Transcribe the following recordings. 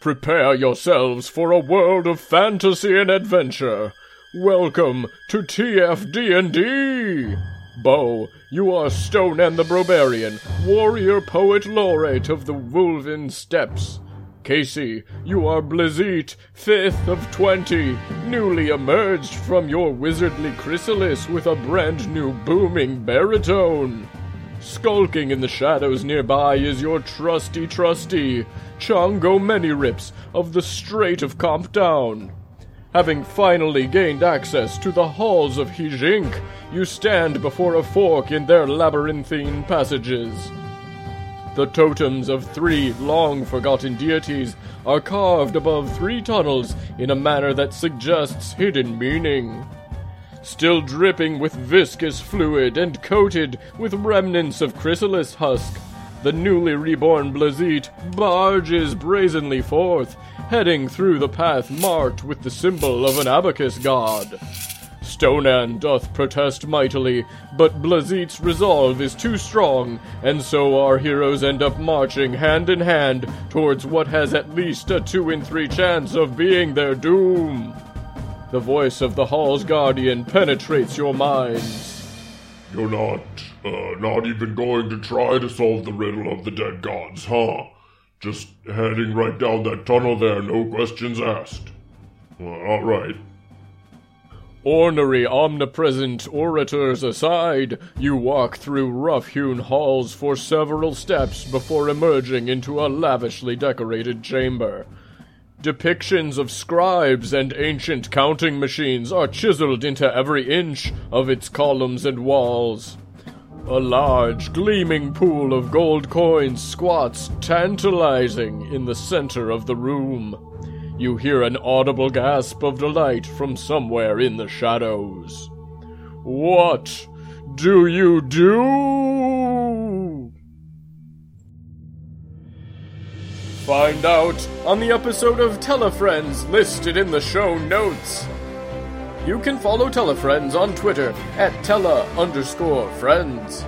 Prepare yourselves for a world of fantasy and adventure. Welcome to TFD&D. Bo, you are Stonehan the Brobarian, warrior poet laureate of the Wolven Steppes. Casey, you are Blizzite, fifth of twenty, newly emerged from your wizardly chrysalis with a brand new booming baritone. Skulking in the shadows nearby is your trusty trustee, Chongo Many Rips of the Strait of Comptown. Having finally gained access to the halls of Hijink, you stand before a fork in their labyrinthine passages. The totems of three long forgotten deities are carved above three tunnels in a manner that suggests hidden meaning. Still dripping with viscous fluid and coated with remnants of chrysalis husk, the newly reborn Blazit barges brazenly forth, heading through the path marked with the symbol of an abacus god. Stonehan doth protest mightily, but Blazit's resolve is too strong, and so our heroes end up marching hand in hand towards what has at least a two in three chance of being their doom. The voice of the Hall's Guardian penetrates your minds. You're not, uh, not even going to try to solve the riddle of the dead gods, huh? Just heading right down that tunnel there, no questions asked. Well, alright. Ornery, omnipresent orators aside, you walk through rough hewn halls for several steps before emerging into a lavishly decorated chamber. Depictions of scribes and ancient counting machines are chiseled into every inch of its columns and walls. A large, gleaming pool of gold coins squats tantalizing in the center of the room. You hear an audible gasp of delight from somewhere in the shadows. What do you do? Find out on the episode of Telefriends listed in the show notes. You can follow Telefriends on Twitter at tele underscore friends.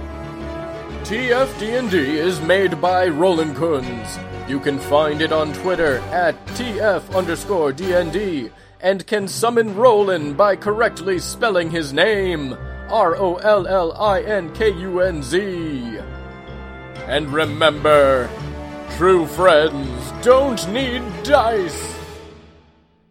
TFD&D is made by Rollin Kunz. You can find it on Twitter at TF underscore DND and can summon Rollin by correctly spelling his name R O L L I N K U N Z. And remember, true friends don't need dice.